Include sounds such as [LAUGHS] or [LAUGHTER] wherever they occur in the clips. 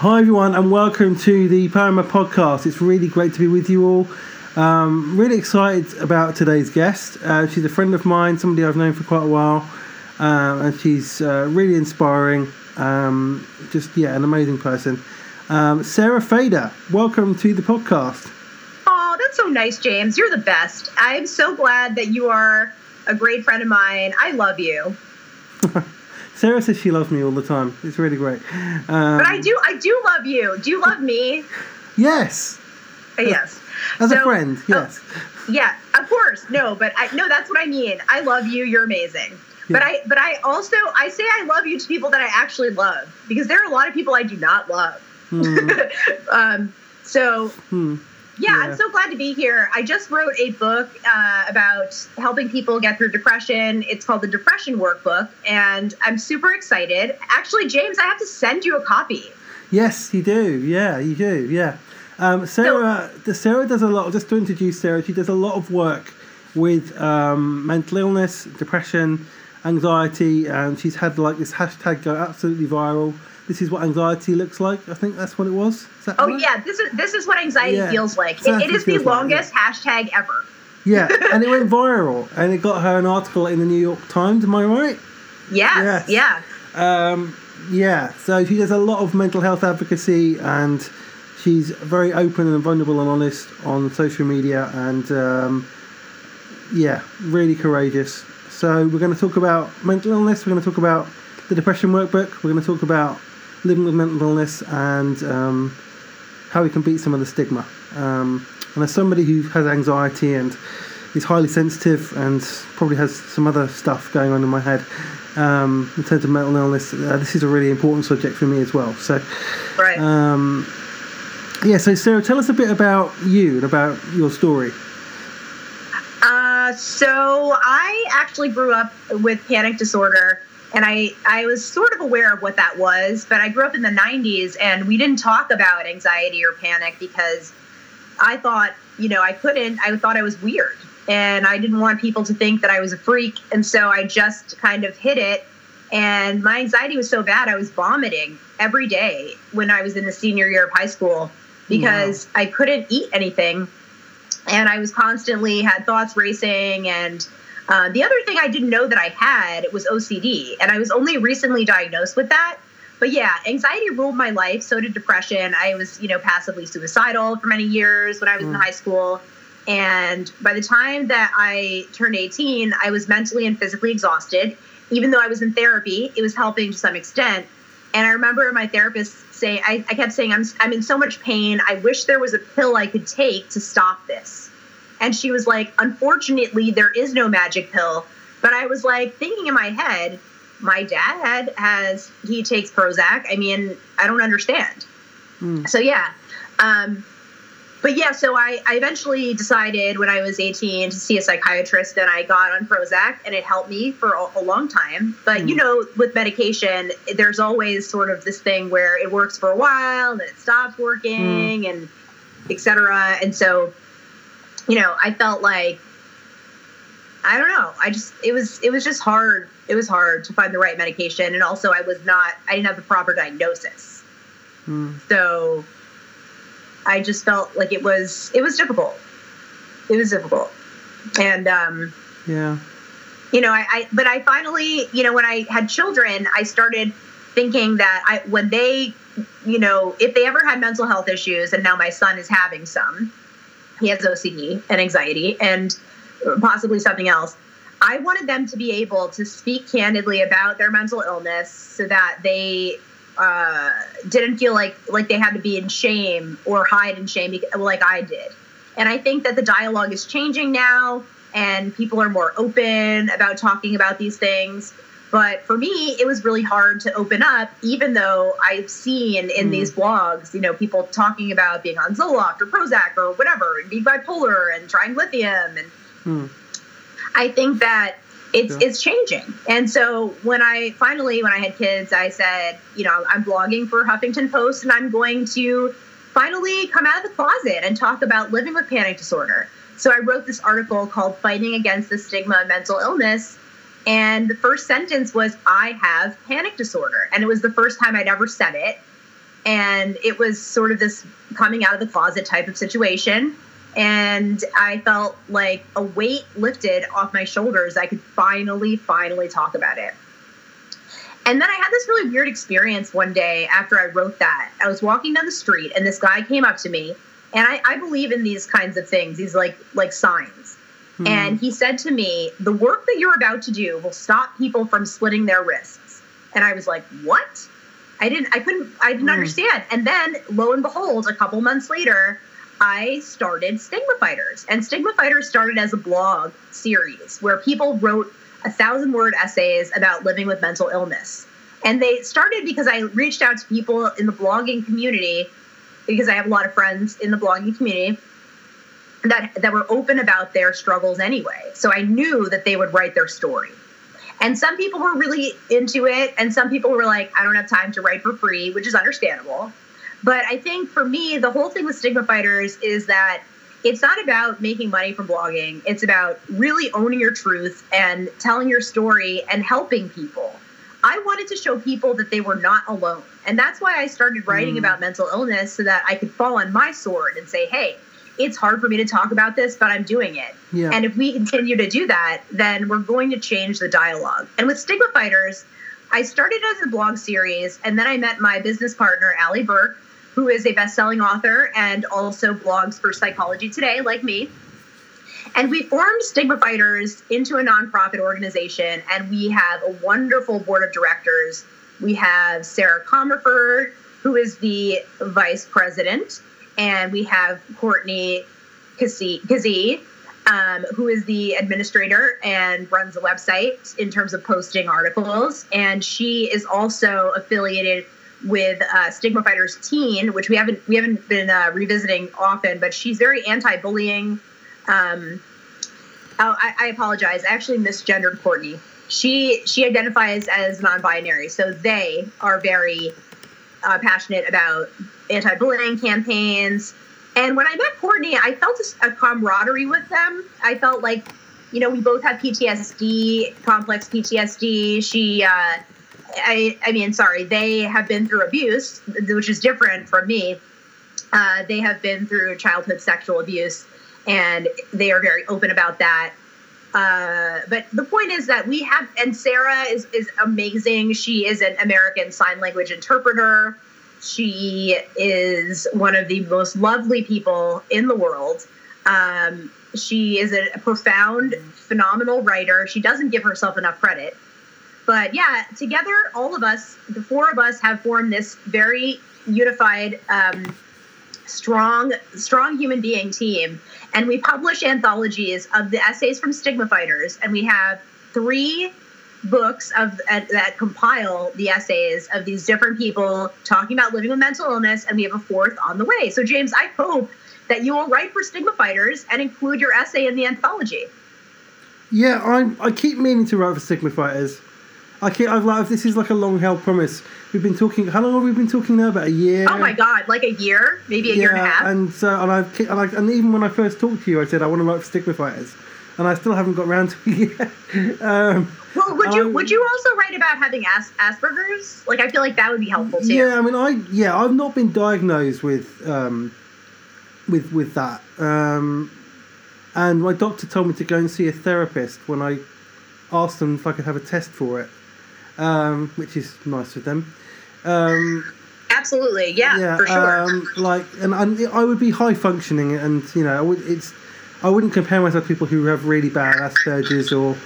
Hi, everyone, and welcome to the Poema podcast. It's really great to be with you all. Um, really excited about today's guest. Uh, she's a friend of mine, somebody I've known for quite a while, um, and she's uh, really inspiring. Um, just, yeah, an amazing person. Um, Sarah Fader, welcome to the podcast. Oh, that's so nice, James. You're the best. I'm so glad that you are a great friend of mine. I love you. [LAUGHS] Sarah says she loves me all the time. It's really great. Um, but I do, I do love you. Do you love me? Yes. Uh, yes. As so, a friend, oh, yes. Yeah, of course. No, but I no, that's what I mean. I love you. You're amazing. Yeah. But I, but I also I say I love you to people that I actually love because there are a lot of people I do not love. Mm. [LAUGHS] um, so. Hmm yeah, yeah, I'm so glad to be here. I just wrote a book uh, about helping people get through depression. It's called the Depression Workbook, and I'm super excited. Actually, James, I have to send you a copy. Yes, you do. Yeah, you do. Yeah. Um, Sarah, so, Sarah does a lot. Just to introduce Sarah, she does a lot of work with um, mental illness, depression, anxiety, and she's had like this hashtag go absolutely viral this is what anxiety looks like. I think that's what it was. oh right? yeah, this is this is what anxiety yeah, feels like. Exactly it, it is the longest like, hashtag ever. Yeah, [LAUGHS] and it went viral, and it got her an article in the New York Times. Am I right? Yeah, yes. Yeah. Um, yeah. So she does a lot of mental health advocacy, and she's very open and vulnerable and honest on social media, and um, yeah, really courageous. So we're going to talk about mental illness. We're going to talk about the depression workbook. We're going to talk about living with mental illness and um, how we can beat some of the stigma. Um, and as somebody who has anxiety and is highly sensitive and probably has some other stuff going on in my head um, in terms of mental illness, uh, this is a really important subject for me as well. So, right. Um, yeah. So, Sarah, tell us a bit about you and about your story. Uh, so, I actually grew up with panic disorder and I I was sort of aware of what that was, but I grew up in the 90s and we didn't talk about anxiety or panic because I thought, you know, I couldn't I thought I was weird and I didn't want people to think that I was a freak and so I just kind of hid it and my anxiety was so bad I was vomiting every day when I was in the senior year of high school because wow. I couldn't eat anything and I was constantly had thoughts racing and uh, the other thing I didn't know that I had was OCD, and I was only recently diagnosed with that. But yeah, anxiety ruled my life. So did depression. I was, you know, passively suicidal for many years when I was mm. in high school. And by the time that I turned 18, I was mentally and physically exhausted. Even though I was in therapy, it was helping to some extent. And I remember my therapist saying, I, I kept saying, I'm, I'm in so much pain. I wish there was a pill I could take to stop this and she was like, Unfortunately, there is no magic pill. But I was like thinking in my head, my dad has, he takes Prozac. I mean, I don't understand. Mm. So, yeah. Um, but yeah, so I, I eventually decided when I was 18 to see a psychiatrist and I got on Prozac and it helped me for a, a long time. But mm. you know, with medication, there's always sort of this thing where it works for a while, then it stops working mm. and etc. And so you know, I felt like I don't know. I just it was it was just hard. It was hard to find the right medication, and also I was not. I didn't have the proper diagnosis, mm. so I just felt like it was it was difficult. It was difficult, and um, yeah, you know, I, I but I finally, you know, when I had children, I started thinking that I when they, you know, if they ever had mental health issues, and now my son is having some he has OCD and anxiety and possibly something else. I wanted them to be able to speak candidly about their mental illness so that they uh, didn't feel like like they had to be in shame or hide in shame like I did. And I think that the dialogue is changing now and people are more open about talking about these things. But for me, it was really hard to open up, even though I've seen in mm. these blogs, you know, people talking about being on Zoloft or Prozac or whatever, and being bipolar and trying lithium. And mm. I think that it's yeah. it's changing. And so when I finally, when I had kids, I said, you know, I'm blogging for Huffington Post, and I'm going to finally come out of the closet and talk about living with panic disorder. So I wrote this article called "Fighting Against the Stigma of Mental Illness." And the first sentence was, I have panic disorder. And it was the first time I'd ever said it. and it was sort of this coming out of the closet type of situation. And I felt like a weight lifted off my shoulders. I could finally, finally talk about it. And then I had this really weird experience one day after I wrote that. I was walking down the street and this guy came up to me, and I, I believe in these kinds of things, these like like signs. Hmm. And he said to me, The work that you're about to do will stop people from slitting their wrists. And I was like, What? I didn't I couldn't I didn't mm. understand. And then lo and behold, a couple months later, I started Stigma Fighters. And Stigma Fighters started as a blog series where people wrote a thousand word essays about living with mental illness. And they started because I reached out to people in the blogging community because I have a lot of friends in the blogging community that that were open about their struggles anyway. So I knew that they would write their story. And some people were really into it, and some people were like, I don't have time to write for free, which is understandable. But I think for me, the whole thing with Stigma Fighters is that it's not about making money from blogging. It's about really owning your truth and telling your story and helping people. I wanted to show people that they were not alone. And that's why I started writing mm. about mental illness so that I could fall on my sword and say, hey, it's hard for me to talk about this, but I'm doing it. Yeah. And if we continue to do that, then we're going to change the dialogue. And with Stigma Fighters, I started as a blog series, and then I met my business partner, Allie Burke, who is a best-selling author and also blogs for Psychology Today, like me. And we formed Stigma Fighters into a nonprofit organization, and we have a wonderful board of directors. We have Sarah Comerford, who is the vice president, and we have Courtney Kazee, um, who is the administrator and runs the website in terms of posting articles. And she is also affiliated with uh, Stigma Fighters Teen, which we haven't we haven't been uh, revisiting often, but she's very anti-bullying. Um, oh, I, I apologize. I actually misgendered Courtney. She she identifies as non-binary, so they are very uh, passionate about anti-bullying campaigns. And when I met Courtney, I felt a, camaraderie with them. I felt like, you know, we both have PTSD, complex PTSD. She, uh, I, I mean, sorry, they have been through abuse, which is different from me. Uh, they have been through childhood sexual abuse, and they are very open about that. Uh, but the point is that we have, and Sarah is is amazing. She is an American Sign Language interpreter. She is one of the most lovely people in the world. Um, she is a, a profound, phenomenal writer. She doesn't give herself enough credit. But yeah, together, all of us, the four of us, have formed this very unified, um, strong, strong human being team. And we publish anthologies of the essays from stigma fighters. And we have three books of that compile the essays of these different people talking about living with mental illness. And we have a fourth on the way. So james i hope that you will write for stigma fighters and include your essay in the anthology. Yeah i i keep meaning to write for stigma fighters. I keep, I've like, this is like a long held promise. We've been talking. How long have we been talking now? About a year. Oh my god, like a year, maybe a yeah, year and a half. And so, and I've, and, I, and even when I first talked to you, I said I want to write for Stigma Fighters, and I still haven't got around to it [LAUGHS] yet. um, well, would you would you also write about having As- Asperger's? Like, I feel like that would be helpful too. Yeah, I mean, I yeah, I've not been diagnosed with um, with with that, um, and my doctor told me to go and see a therapist when I asked them if I could have a test for it um, which is nice of them. Um, Absolutely, yeah, yeah, for sure. Um, like, and, and I would be high functioning, and you know, I would, it's, I wouldn't compare myself to people who have really bad Asperger's or,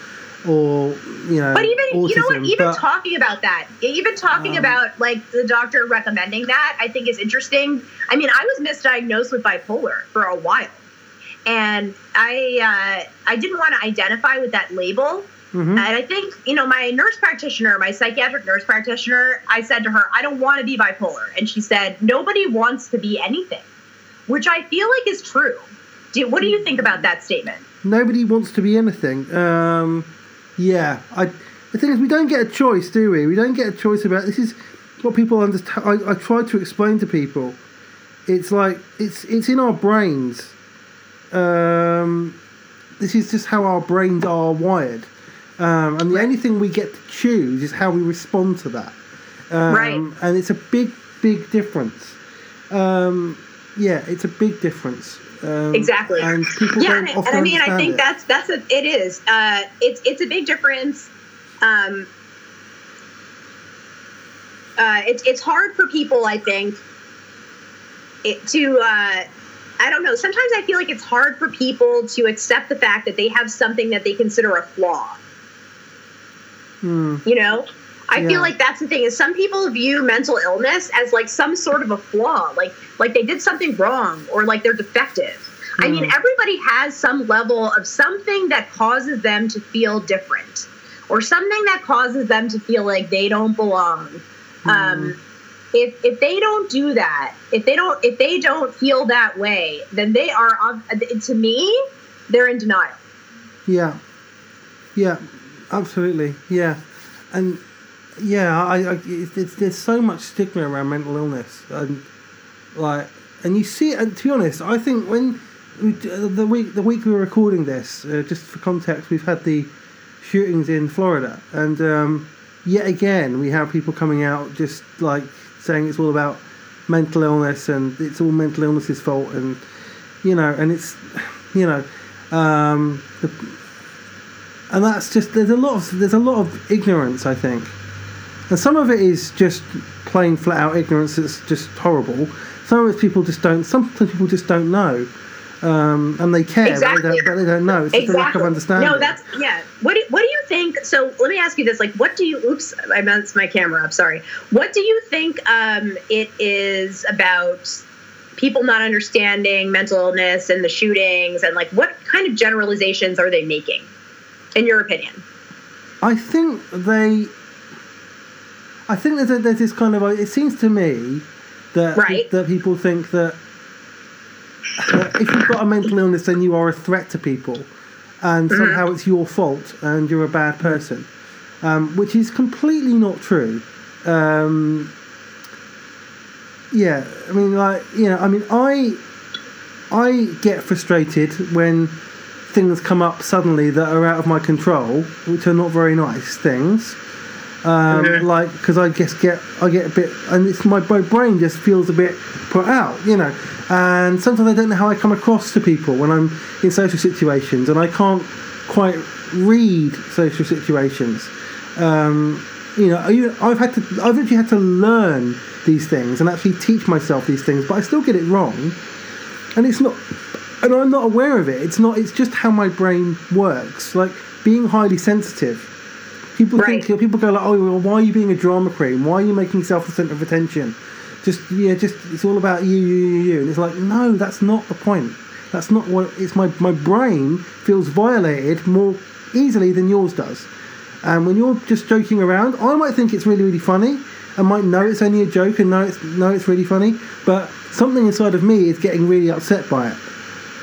or you know. But even autism, you know what, even but, talking about that, even talking um, about like the doctor recommending that, I think is interesting. I mean, I was misdiagnosed with bipolar for a while, and I uh, I didn't want to identify with that label Mm-hmm. And I think, you know, my nurse practitioner, my psychiatric nurse practitioner, I said to her, I don't want to be bipolar. And she said, nobody wants to be anything, which I feel like is true. Do, what do you think about that statement? Nobody wants to be anything. Um, yeah. I, the thing is, we don't get a choice, do we? We don't get a choice about this. Is what people understand. I, I try to explain to people. It's like it's it's in our brains. Um, this is just how our brains are wired. Um, and the only thing we get to choose is how we respond to that. Um, right. And it's a big big difference. Um, yeah, it's a big difference. Um, exactly. And people yeah, and, and I mean, I think it. that's that's a, it is. Uh, it's it's a big difference. Um, uh, it's it's hard for people, I think, it, to. Uh, I don't know. Sometimes I feel like it's hard for people to accept the fact that they have something that they consider a flaw. Hmm. You know, I Yeah. feel like that's the thing is some people view mental illness as like some sort of a flaw, like like they did something wrong or like they're defective. I mean, Mhm. everybody has some level of something that causes them to feel different or something that causes them to feel like they don't belong. Um, if if they don't do that, if they don't if they don't feel that way, then they are on- to me they're in denial. Yeah, yeah, absolutely, yeah, and yeah, I, I it's, there's so much stigma around mental illness, and like, and you see, and to be honest, I think when we, the week the week we were recording this, uh, just for context, we've had the shootings in Florida, and um, yet again we have people coming out just like saying it's all about mental illness and it's all mental illness's fault, and you know, and it's you know. Um, the, and that's just there's a lot of there's a lot of ignorance I think, and some of it is just plain flat out ignorance that's just horrible. Some of it's people just don't. Sometimes people just don't know, um, and they care, Exactly. but, they don't, but they don't know. It's just a lack of understanding. No, that's yeah. What do, what do you think? So let me ask you this: like, what do you? Oops, I messed my camera up. Sorry. What do you think um, it is about? People not understanding mental illness and the shootings, and like, what kind of generalizations are they making, in your opinion? I think they. I think there's, a, there's this kind of. It seems to me that Right. that people think that, that if you've got a mental illness, then you are a threat to people, and Mm-hmm. somehow it's your fault and you're a bad person, um, which is completely not true. Um, yeah, I mean, like you know, I mean, I I get frustrated when things come up suddenly that are out of my control, which are not very nice things. Um, Mhm. Like, because I just get, I get a bit, and it's my, my brain just feels a bit put out, you know. And sometimes I don't know how I come across to people when I'm in social situations, and I can't quite read social situations. Um, you know, I've had to, I've actually had to learn these things and actually teach myself these things, but I still get it wrong and it's not and i'm not aware of it. It's not it's just how my brain works. Like being highly sensitive. People Right. think people go like oh well, why are you being a drama queen? Why are you making yourself the center of attention? Just yeah just it's all about you you you you. And it's like no that's not the point. That's not what it's my my brain feels violated more easily than yours does. And when you're just joking around, I might think it's really, really funny. I might know it's only a joke and know it's know it's really funny, but something inside of me is getting really upset by it,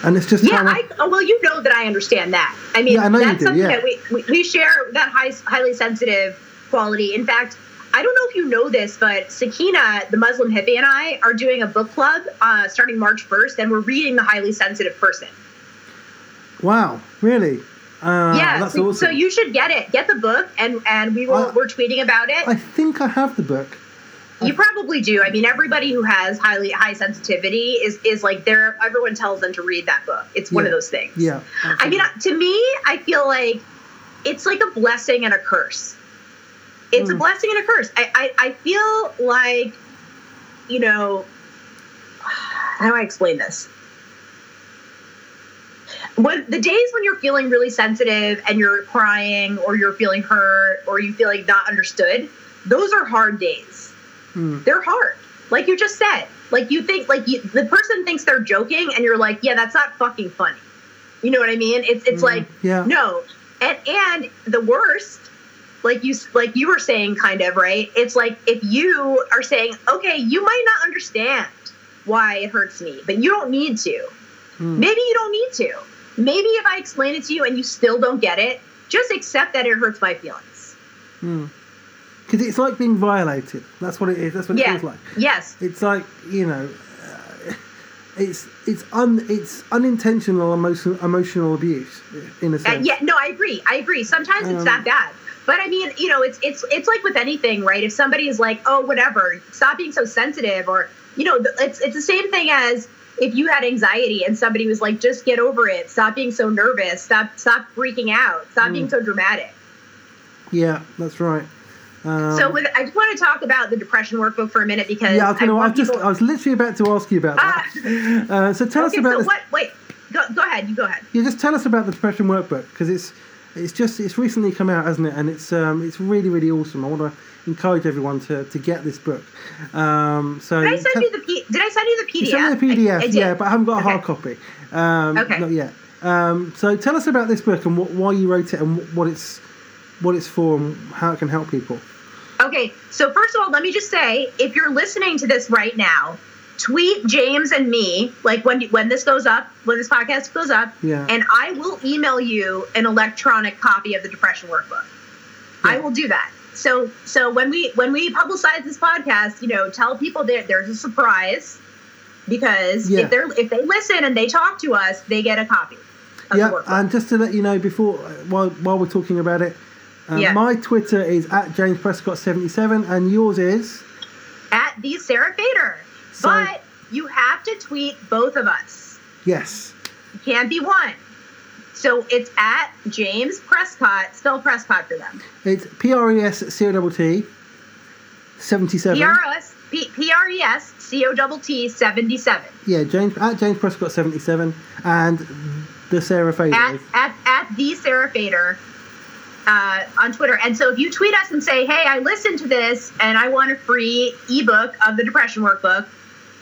and it's just Yeah, I oh, well, you know that I understand that. I mean, Yeah, I that's do, something yeah. that we, we we share that high, highly sensitive quality. In fact, I don't know if you know this, but Sakina, the Muslim hippie, and I are doing a book club uh, starting March first, and we're reading the highly sensitive person. wow, really, uh, yeah, that's so, awesome. so you should get it. Get the book, and and we will I- we're tweeting about it. I think I have the book. You probably do. I mean, everybody who has highly high sensitivity is is like there. Everyone tells them to read that book. It's one Yeah. of those things. Yeah, I mean, to me, I feel like it's like a blessing and a curse. It's a Hmm. blessing and a curse. I, I, I feel like, you know, how do I explain this? When the days when you're feeling really sensitive and you're crying or you're feeling hurt or you feel like not understood, those are hard days. Hmm. They're hard. Like you just said. Like you think like you, the person thinks they're joking and you're like, yeah, that's not fucking funny. You know what I mean? It's it's Mm, like yeah. no, and and the worst, like you like you were saying, kind of right. It's like if you are saying, okay, you might not understand why it hurts me, but you don't need to. Hmm. Maybe you don't need to. Maybe if I explain it to you and you still don't get it, just accept that it hurts my feelings. Because it's like being violated. That's what it is. That's what it feels like. Yes. It's like you know, uh, it's it's un it's unintentional emotional emotional abuse in a Uh, sense. yeah, no, I agree. I agree. Sometimes it's Um, that bad. But I mean, you know, it's it's it's like with anything, right? If somebody is like, "Oh, whatever, stop being so sensitive," or you know, it's it's the same thing as if you had anxiety and somebody was like, "Just get over it. Stop being so nervous. Stop stop freaking out. Stop Mm. being so dramatic." Yeah, that's right. Um, so, with, I just want to talk about the depression workbook for a minute because yeah, I was, gonna, I, want was just, people- I was literally about to ask you about that. Uh, so tell okay, us about so this. what? Wait, go, go ahead. You go ahead. Yeah, just tell us about the depression workbook because it's it's just it's recently come out, hasn't it? And it's um it's really really awesome. I want to encourage everyone to, to get this book. Um, so Did I send you the P- Did I send you the PDF? you me the PDF, I- I yeah, but I haven't got a hard copy. Um, Okay. Not yet. Um, so tell us about this book and what, why you wrote it and wh- what it's what it's for and how it can help people. Okay, so first of all, let me just say, if you're listening to this right now, tweet James and me, like when when this goes up, when this podcast goes up, Yeah. and I will email you an electronic copy of the depression workbook. I will do that. So so when we when we publicize this podcast, you know, tell people that there's a surprise because Yeah. if they're if they listen and they talk to us, they get a copy. Of yeah, and just to let you know before while while we're talking about it, uh, Yeah. my Twitter is at James Prescott seventy seven and yours is at the Sarah Fader. So- but you have to tweet both of us. yes. You can't be one. So it's at James Prescott. Spell Prescott for them. It's P R E S C O T T seventy seven. P R S P P R E S C O T T seventy seven. Yeah, James at James Prescott seventy seven and the Sarah Fader. At at at the Sarah Fader. Uh, on Twitter. And so if you tweet us and say, hey, I listened to this and I want a free ebook of the depression workbook,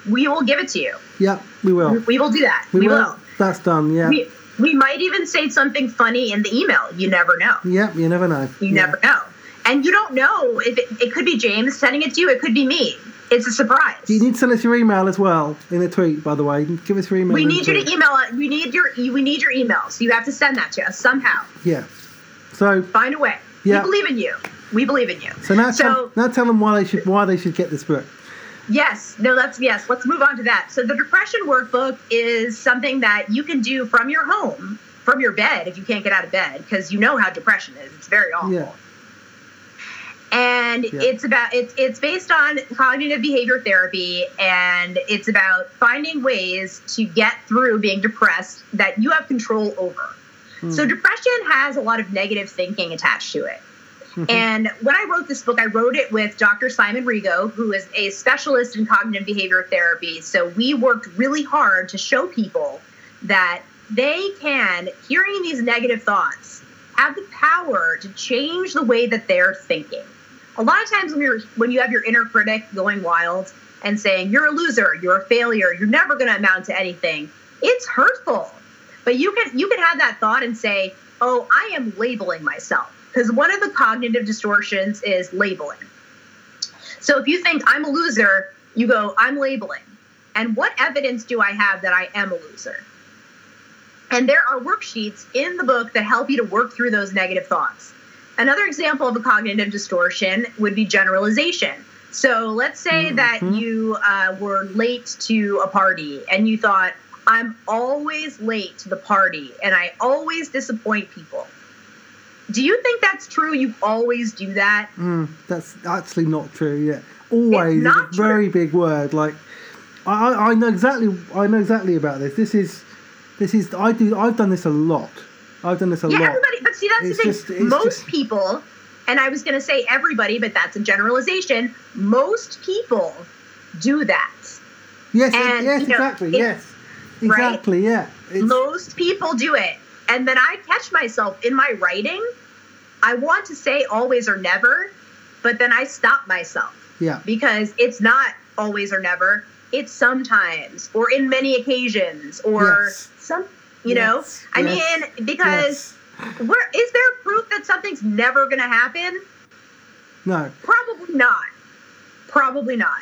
we will give it to you. Yeah, we will. We will do that. We, We, will. will. That's done. Yeah. We, we might even say something funny in the email. You never know. yeah, you never know. You Yeah. never know. And you don't know if it, it could be James sending it to you, it could be me. It's a surprise. You need to send us your email as well in a tweet, by the way. Give us your email. we need you tweet. to email. We need your we need your email. So you have to send that to us somehow. Yeah. So Find a way. Yeah. We believe in you. We believe in you. so now So- tell, now tell them why they should why they should get this book. Yes, no, that's yes. Let's move on to that. So the depression workbook is something that you can do from your home, from your bed if you can't get out of bed, because you know how depression is. It's very awful. Yeah. And Yeah. it's about it's it's based on cognitive behavior therapy and it's about finding ways to get through being depressed that you have control over. Hmm. So depression has a lot of negative thinking attached to it. Mhm. And when I wrote this book, I wrote it with Dr. Simon Rego, who is a specialist in cognitive behavior therapy. So we worked really hard to show people that they can, hearing these negative thoughts, have the power to change the way that they're thinking. A lot of times when you're when you have your inner critic going wild and saying you're a loser, you're a failure, you're never going to amount to anything, it's hurtful. But you can you can have that thought and say, "Oh, I am labeling myself." Because one of the cognitive distortions is labeling. So if you think I'm a loser, you go, "I'm labeling." And what evidence do I have that I am a loser? And there are worksheets in the book that help you to work through those negative thoughts. Another example of a cognitive distortion would be generalization. So let's say that Mhm. you uh, were late to a party and you thought, I'm always late to the party and I always disappoint people. Do you think that's true? You always do that? Mm, that's actually not true. Yeah, always is a not true. very big word. Like I, I I know exactly I know exactly about this. This is this is I do I've done this a lot. I've done this a yeah, lot. Yeah, everybody. But see, that's It's the thing. just- most just- people, and I was going to say everybody, but that's a generalization. Most people do that. Yes, and, yes, you know, exactly. it- yes, right? exactly. Yeah. It's, Most people do it. And then I catch myself in my writing. I want to say always or never, but then I stop myself yeah. because it's not always or never. It's sometimes or in many occasions or Yes. some, you Yes, know? I yes, mean, because Yes. where is there proof that something's never going to happen? No. Probably not. Probably not.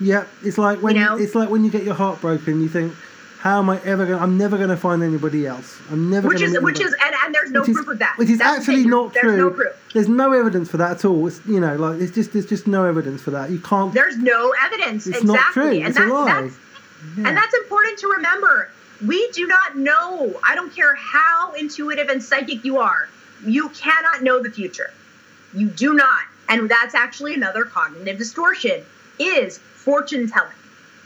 Yeah. It's like when You know? it's like when you get your heart broken. You think, how am I ever going? I'm never going to find anybody else. I'm never. Which is which anybody- is and, and there's no Which is- proof of that. Which is That's actually not there's true. no proof. There's no evidence for that at all. It's, you know, like it's just there's just no evidence for that. You can't. There's no evidence. It's exactly. not true. And It's that- a lie. That's, Yeah. And that's important to remember. We do not know. I don't care how intuitive and psychic you are. You cannot know the future. You do not. And that's actually another cognitive distortion is fortune telling.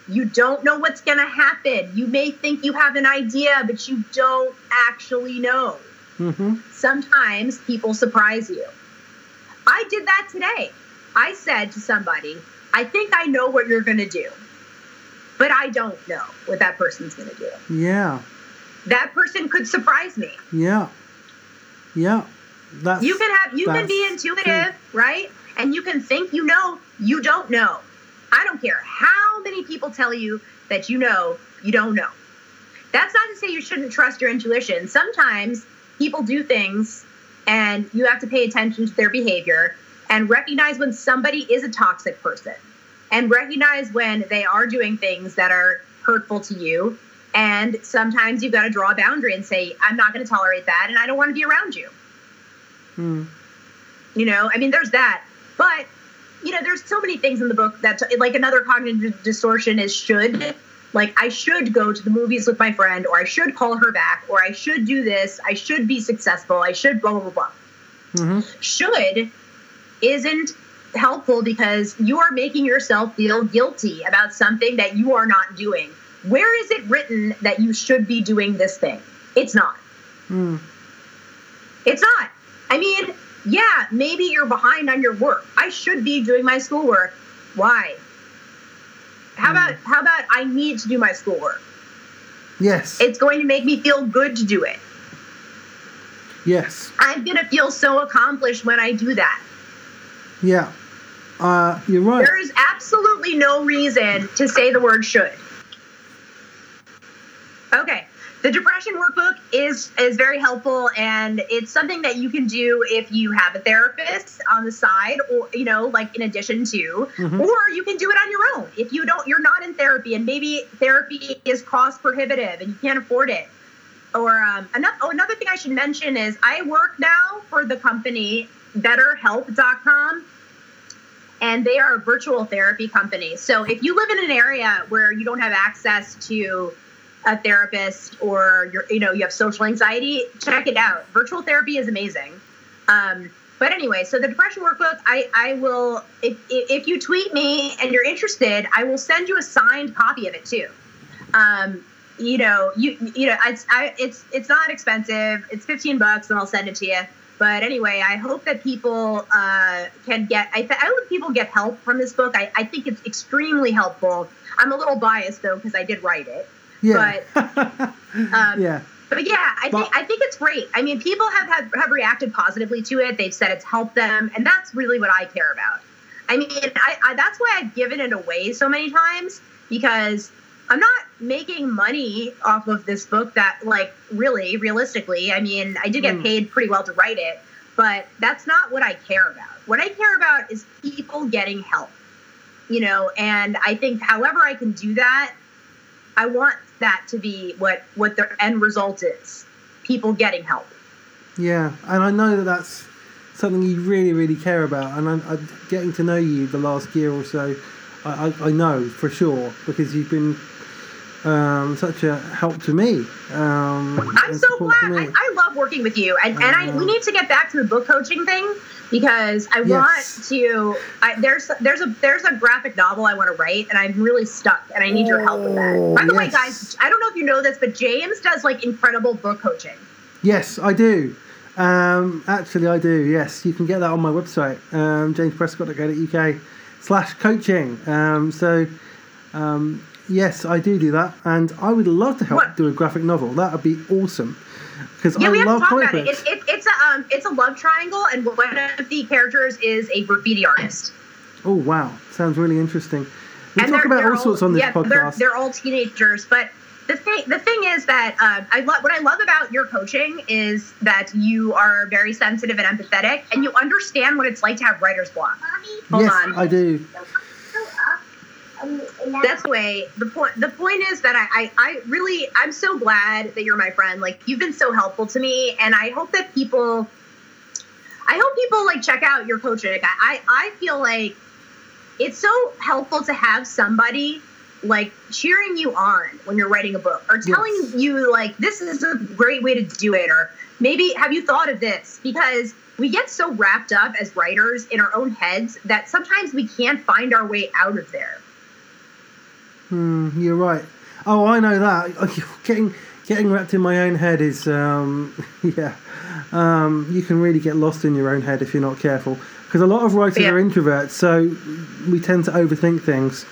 You don't know what's going to happen. You may think you have an idea, but you don't actually know. Mm-hmm. Sometimes people surprise you. I did that today. I said to somebody, I think I know what you're going to do, but I don't know what that person's going to do. Yeah. That person could surprise me. Yeah. Yeah. That's You can have you can be intuitive, right? And you can think you know, you don't know. I don't care how many people tell you that you know, you don't know. That's not to say you shouldn't trust your intuition. Sometimes people do things and you have to pay attention to their behavior and recognize when somebody is a toxic person and recognize when they are doing things that are hurtful to you. And sometimes you've got to draw a boundary and say, I'm not going to tolerate that and I don't want to be around you. Mm. You know, I mean, there's that. But, you know, there's so many things in the book that, like, another cognitive distortion is should. Like, I should go to the movies with my friend, or I should call her back, or I should do this, I should be successful, I should blah, blah, blah, blah. hmm Should isn't helpful because you are making yourself feel guilty about something that you are not doing. Where is it written that you should be doing this thing? It's not. Mm. It's not. I mean, yeah, maybe you're behind on your work. I should be doing my schoolwork. Why? How Hmm. about how about I need to do my schoolwork? Yes. It's going to make me feel good to do it. yes. I'm going to feel so accomplished when I do that. Yeah. Uh, you're right. There is absolutely no reason to say the word should. Okay. The depression workbook is is very helpful and it's something that you can do if you have a therapist on the side or you know like in addition to Mhm. or you can do it on your own. If you don't you're not in therapy and maybe therapy is cost prohibitive and you can't afford it. Or um, another, oh, another thing I should mention is I work now for the company betterhelp.com and they are a virtual therapy company. So if you live in an area where you don't have access to a therapist or you're you know you have social anxiety, check it out. Virtual therapy is amazing. Um, but anyway, so the depression workbook, I I will if if you tweet me and you're interested, I will send you a signed copy of it too. Um, you know, you you know, it's I, it's it's not expensive. It's fifteen bucks, and I'll send it to you. But anyway, I hope that people uh, can get. I, th- I hope people get help from this book. I, I think it's extremely helpful. I'm a little biased though because I did write it. Yeah. [LAUGHS] Um, yeah. But yeah, I But- think I think it's great. I mean, people have, have have reacted positively to it. They've said it's helped them, and that's really what I care about. I mean, I, I that's why I've given it away so many times because I'm not making money off of this book. That like really, realistically, I mean, I did get Mm. paid pretty well to write it, but that's not what I care about. What I care about is people getting help. You know, and I think however I can do that, I want that to be what what their end result is. People getting help. Yeah, and I know that that's something you really, really care about. And I, I, getting to know you the last year or so, I, I, I know for sure because you've been um, such a help to me. Um, I'm so glad. I. I love working with you, and, and I we Um, need to get back to the book coaching thing because I Yes. want to. I, there's there's a there's a graphic novel I want to write, and I'm really stuck, and I need your help with that. Oh, By the way, guys, I don't know if you know this, but James does like incredible book coaching. Yes, I do. Um, actually, I do. Yes, you can get that on my website, um, jamesprescott.co.uk slash coaching. Um, so, um, yes, I do do that, and I would love to help What? do a graphic novel. That would be awesome because Yeah, I we have love to talk about it. books. It's it, it's a um it's a love triangle, and one of the characters is a graffiti artist. Oh wow, sounds really interesting. We and talk about they're all sorts on this yeah, They're, they're all teenagers, but the thing the thing is that um, I love what I love about your coaching is that you are very sensitive and empathetic, and you understand what it's like to have writer's block. Hold yes, on. I do. That's the way the point. The point is that I, I, I really, I'm so glad that you're my friend. Like you've been so helpful to me, and I hope that people, I hope people like check out your coaching. I, I, I feel like it's so helpful to have somebody like cheering you on when you're writing a book or telling Yes. you like this is a great way to do it or maybe have you thought of this because we get so wrapped up as writers in our own heads that sometimes we can't find our way out of there. Hmm, you're right. Oh, I know that. [LAUGHS] Getting getting wrapped in my own head is, um, [LAUGHS] yeah. Um, you can really get lost in your own head if you're not careful. Because a lot of writers Yeah. are introverts, so we tend to overthink things.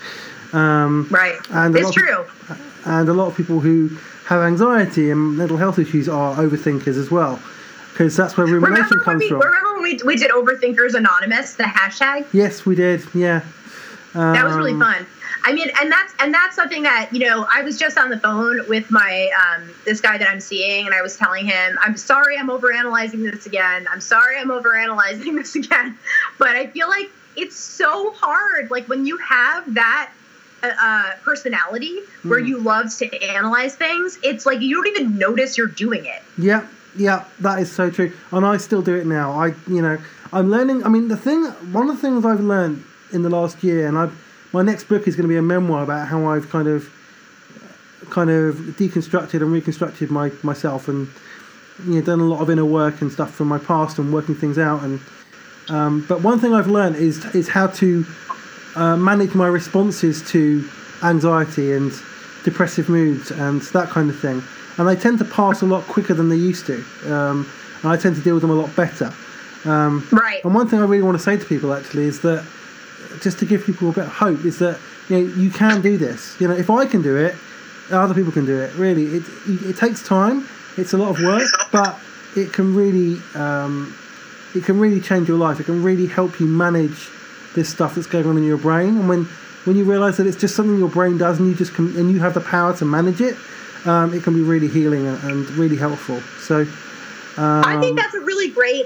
Um, Right. And it's lot of- true. and a lot of people who have anxiety and mental health issues are overthinkers as well. Because that's where rumination Remember comes we, from. remember when we, we did Overthinkers Anonymous, the hashtag? Yes, we did. Yeah. That was really Um, fun. I mean, and that's and that's something that you know. I was just on the phone with my um, this guy that I'm seeing, and I was telling him, "I'm sorry, I'm overanalyzing this again. I'm sorry, I'm overanalyzing [LAUGHS] this again." But I feel like it's so hard. Like when you have that uh, uh, personality where Mm. you love to analyze things, it's like you don't even notice you're doing it. Yeah, yeah, that is so true. And I still do it now. I, you know, I'm learning. I mean, the thing, one of the things I've learned in the last year, and I, my next book is going to be a memoir about how I've kind of, kind of deconstructed and reconstructed my myself, and you know, done a lot of inner work and stuff from my past and working things out. And um, but one thing I've learned is is how to uh, manage my responses to anxiety and depressive moods and that kind of thing. And they tend to pass a lot quicker than they used to. Um, and I tend to deal with them a lot better. Um, Right. and one thing I really want to say to people actually is that just to give people a bit of hope is that you know you can do this. You know, if I can do it, other people can do it. Really, it it takes time. It's a lot of work, [LAUGHS] but it can really um, it can really change your life. It can really help you manage this stuff that's going on in your brain. And when when you realise that it's just something your brain does, and you just can, and you have the power to manage it, um, it can be really healing and, and really helpful. So. Um, I think that's a really great.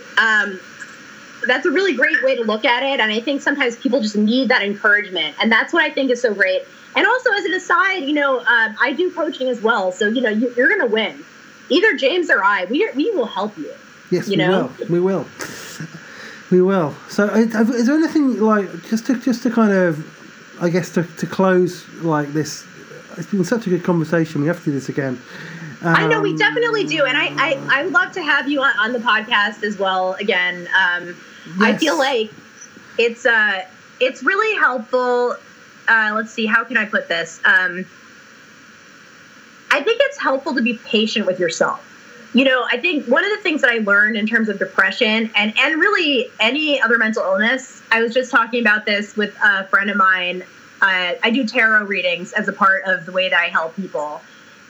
Um, that's a really great way to look at it, and I think sometimes people just need that encouragement, and that's what I think is so great. And also, as an aside, you know, um, I do coaching as well, so you know, you, you're going to win. Either James or I, we we will help you. Yes, you we know? will. We will. We will. So, is there anything like just to just to kind of, I guess, to, to close like this? It's been such a good conversation. We have to do this again. I know we Um, definitely do, and I I, I love to have you on, on the podcast as well again. Um, I feel like it's uh it's really helpful. Uh, let's see, how can I put this? Um, I think it's helpful to be patient with yourself. You know, I think one of the things that I learned in terms of depression and and really any other mental illness. I was just talking about this with a friend of mine. Uh, I do tarot readings as a part of the way that I help people,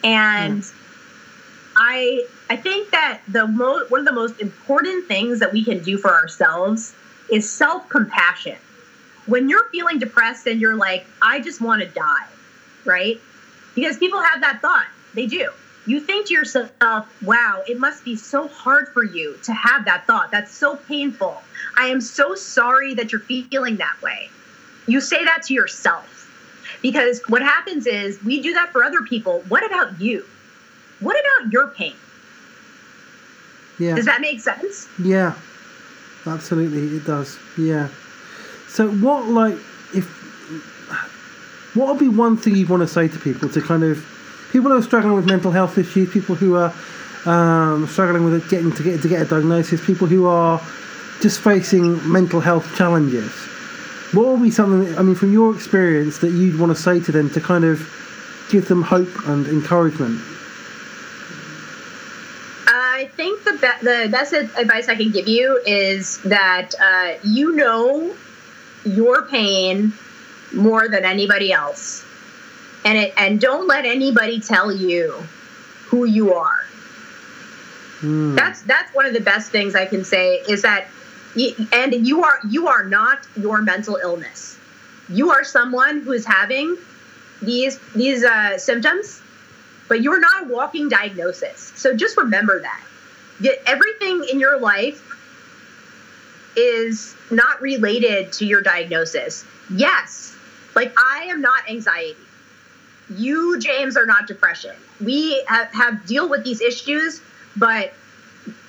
and I I think that the one of the most important things that we can do for ourselves is self compassion. When you're feeling depressed and you're like, I just want to die, right? Because people have that thought. They do. You think to yourself, wow, it must be so hard for you to have that thought. That's so painful. I am so sorry that you're feeling that way. You say that to yourself. Because what happens is we do that for other people. What about you? What about your pain? Yeah. Does that make sense? Yeah, absolutely, it does. Yeah. So, what like if what would be one thing you'd want to say to people to kind of people who are struggling with mental health issues, people who are um, struggling with getting to get to get a diagnosis, people who are just facing mental health challenges. What would be something? I mean, from your experience, that you'd want to say to them to kind of give them hope and encouragement? I think the be- the best advice I can give you is that uh, you know your pain more than anybody else, and it and don't let anybody tell you who you are. Hmm. That's that's one of the best things I can say is that, and you are you are not your mental illness. You are someone who is having these these uh, symptoms, but you're not a walking diagnosis. So just remember that. Everything in your life is not related to your diagnosis. Yes, like I am not anxiety. You, James, are not depression. We have, have deal with these issues, but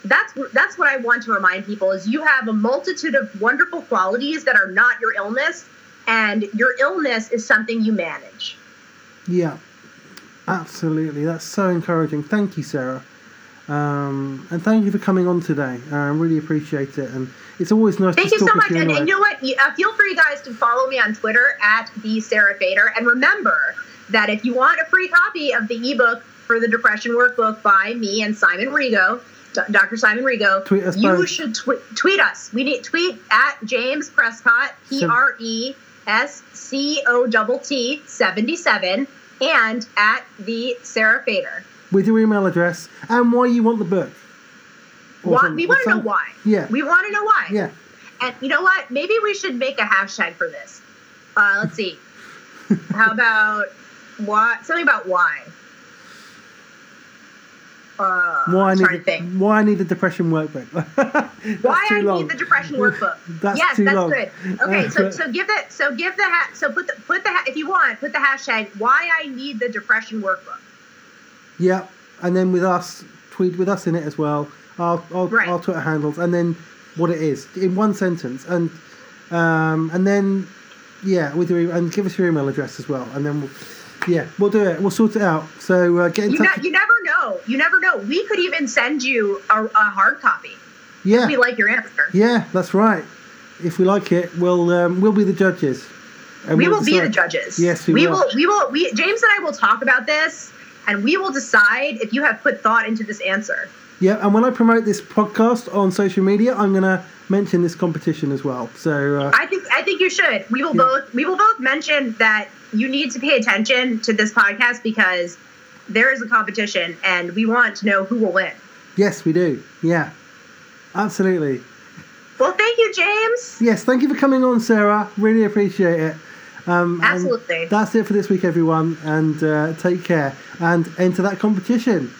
that's that's what I want to remind people is you have a multitude of wonderful qualities that are not your illness, and your illness is something you manage. Yeah, absolutely. That's so encouraging. Thank you, Sarah. Um, and thank you for coming on today. Uh, I really appreciate it. And it's always nice Thank to you so much. you And, and you know what? Uh, feel free, guys, to follow me on Twitter at the Sarah Fader. And remember that if you want a free copy of the ebook for the Depression Workbook by me and Simon Rego, Dr. Simon Rego, Tweet us you both. should tw- tweet us. We need tweet at James Prescott, P R E S C O T T 77, and at the Sarah Fader. With your email address and why you want the book. Why, we want to know why. Yeah. We want to know why. Yeah. And you know what? Maybe we should make a hashtag for this. Uh, let's see. [LAUGHS] How about why? Something about why. Uh, Why I need the, think. why I need the depression workbook. [LAUGHS] Why I long. need the depression workbook. [LAUGHS] That's yes, that's long. good. Okay, so so give that. So give the ha- so put the put the ha- if you want put the hashtag why I need the depression workbook. Yeah, and then with us, tweet with us in it as well. Our our, Right. our Twitter handles, and then what it is in one sentence, and um, and then yeah, with your and give us your email address as well, and then we'll, yeah, we'll do it. We'll sort it out. So uh, get in You, touch. ne- you never know. You never know. We could even send you a, a hard copy. yeah, If We like your answer. yeah, that's right. If we like it, we'll um, we'll be the judges. And we we'll will be the judges. Yes, we will. will. We will. We James and I will talk about this, and we will decide if you have put thought into this answer. Yeah, and when I promote this podcast on social media, I'm going to mention this competition as well. So uh, I think. I think you should. We will Yeah. both. We will both mention that you need to pay attention to this podcast because there is a competition, and we want to know who will win. yes, we do. Yeah, absolutely. Well, thank you, James. Yes, thank you for coming on, Sarah. Really appreciate it. Um, Absolutely. That's it for this week, everyone, and uh, take care and enter that competition.